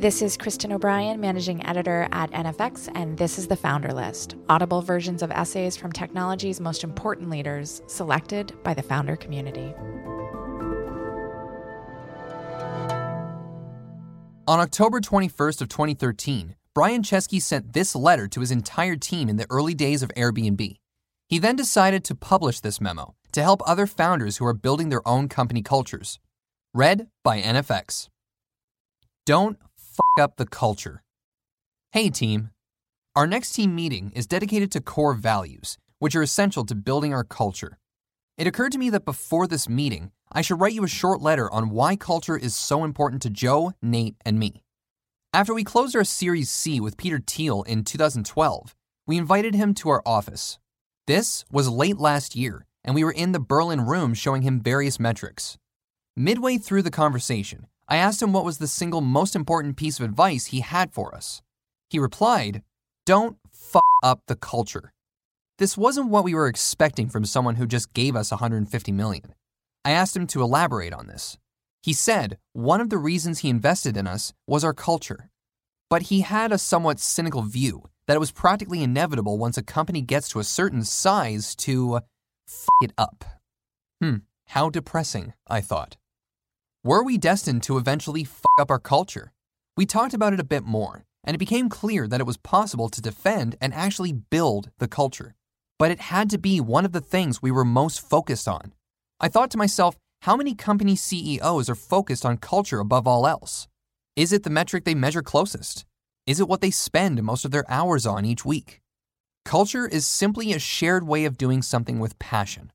This is Kristen O'Brien, managing editor at NFX, and this is the Founder List audible versions of essays from technology's most important leaders, selected by the founder community. On October 21st of 2013, Brian Chesky sent this letter to his entire team in the early days of Airbnb. He then decided to publish this memo to help other founders who are building their own company cultures. Read by NFX. Don't fuck up the culture. Hey, team. Our next team meeting is dedicated to core values, which are essential to building our culture. It occurred to me that before this meeting, I should write you a short letter on why culture is so important to Joe, Nate, and me. After we closed our Series C with Peter Thiel in 2012, we invited him to our office. This was late last year, and we were in the Berlin room showing him various metrics. Midway through the conversation, I asked him what was the single most important piece of advice he had for us. He replied, Don't fuck up the culture. This wasn't what we were expecting from someone who just gave us 150 million. I asked him to elaborate on this. He said one of the reasons he invested in us was our culture. But he had a somewhat cynical view that it was practically inevitable once a company gets to a certain size to f it up. Hmm, how depressing, I thought. Were we destined to eventually fuck up our culture? We talked about it a bit more, and it became clear that it was possible to defend and actually build the culture. But it had to be one of the things we were most focused on. I thought to myself, how many company CEOs are focused on culture above all else? Is it the metric they measure closest? Is it what they spend most of their hours on each week? Culture is simply a shared way of doing something with passion.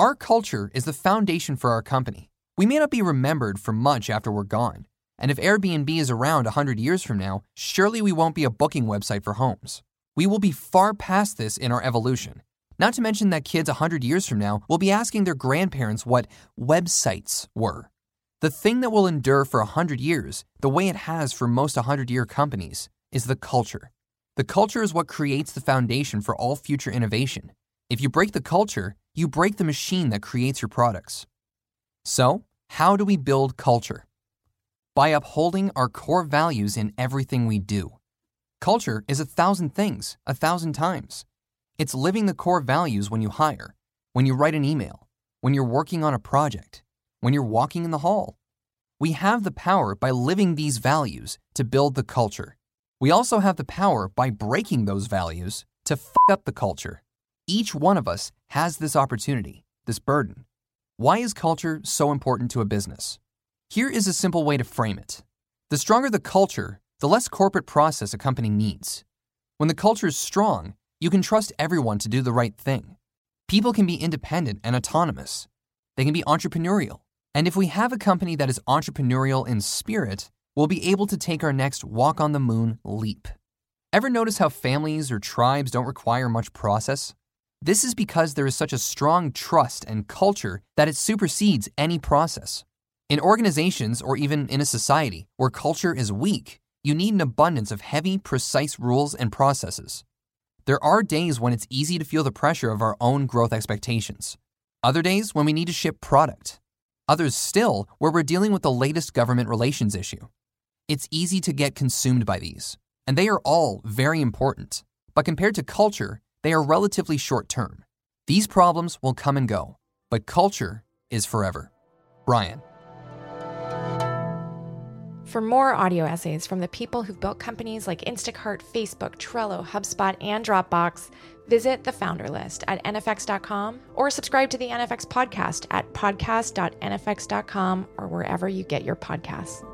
Our culture is the foundation for our company. We may not be remembered for much after we're gone. And if Airbnb is around 100 years from now, surely we won't be a booking website for homes. We will be far past this in our evolution. Not to mention that kids 100 years from now will be asking their grandparents what websites were. The thing that will endure for 100 years, the way it has for most 100 year companies, is the culture. The culture is what creates the foundation for all future innovation. If you break the culture, you break the machine that creates your products. So, how do we build culture? By upholding our core values in everything we do. Culture is a thousand things, a thousand times. It's living the core values when you hire, when you write an email, when you're working on a project, when you're walking in the hall. We have the power by living these values to build the culture. We also have the power by breaking those values to f up the culture. Each one of us has this opportunity, this burden. Why is culture so important to a business? Here is a simple way to frame it. The stronger the culture, the less corporate process a company needs. When the culture is strong, you can trust everyone to do the right thing. People can be independent and autonomous. They can be entrepreneurial. And if we have a company that is entrepreneurial in spirit, we'll be able to take our next walk on the moon leap. Ever notice how families or tribes don't require much process? This is because there is such a strong trust and culture that it supersedes any process. In organizations or even in a society where culture is weak, you need an abundance of heavy, precise rules and processes. There are days when it's easy to feel the pressure of our own growth expectations. Other days when we need to ship product. Others still where we're dealing with the latest government relations issue. It's easy to get consumed by these, and they are all very important. But compared to culture, they are relatively short term. These problems will come and go, but culture is forever. Brian. For more audio essays from the people who've built companies like Instacart, Facebook, Trello, HubSpot, and Dropbox, visit the founder list at nfx.com or subscribe to the NFX podcast at podcast.nfx.com or wherever you get your podcasts.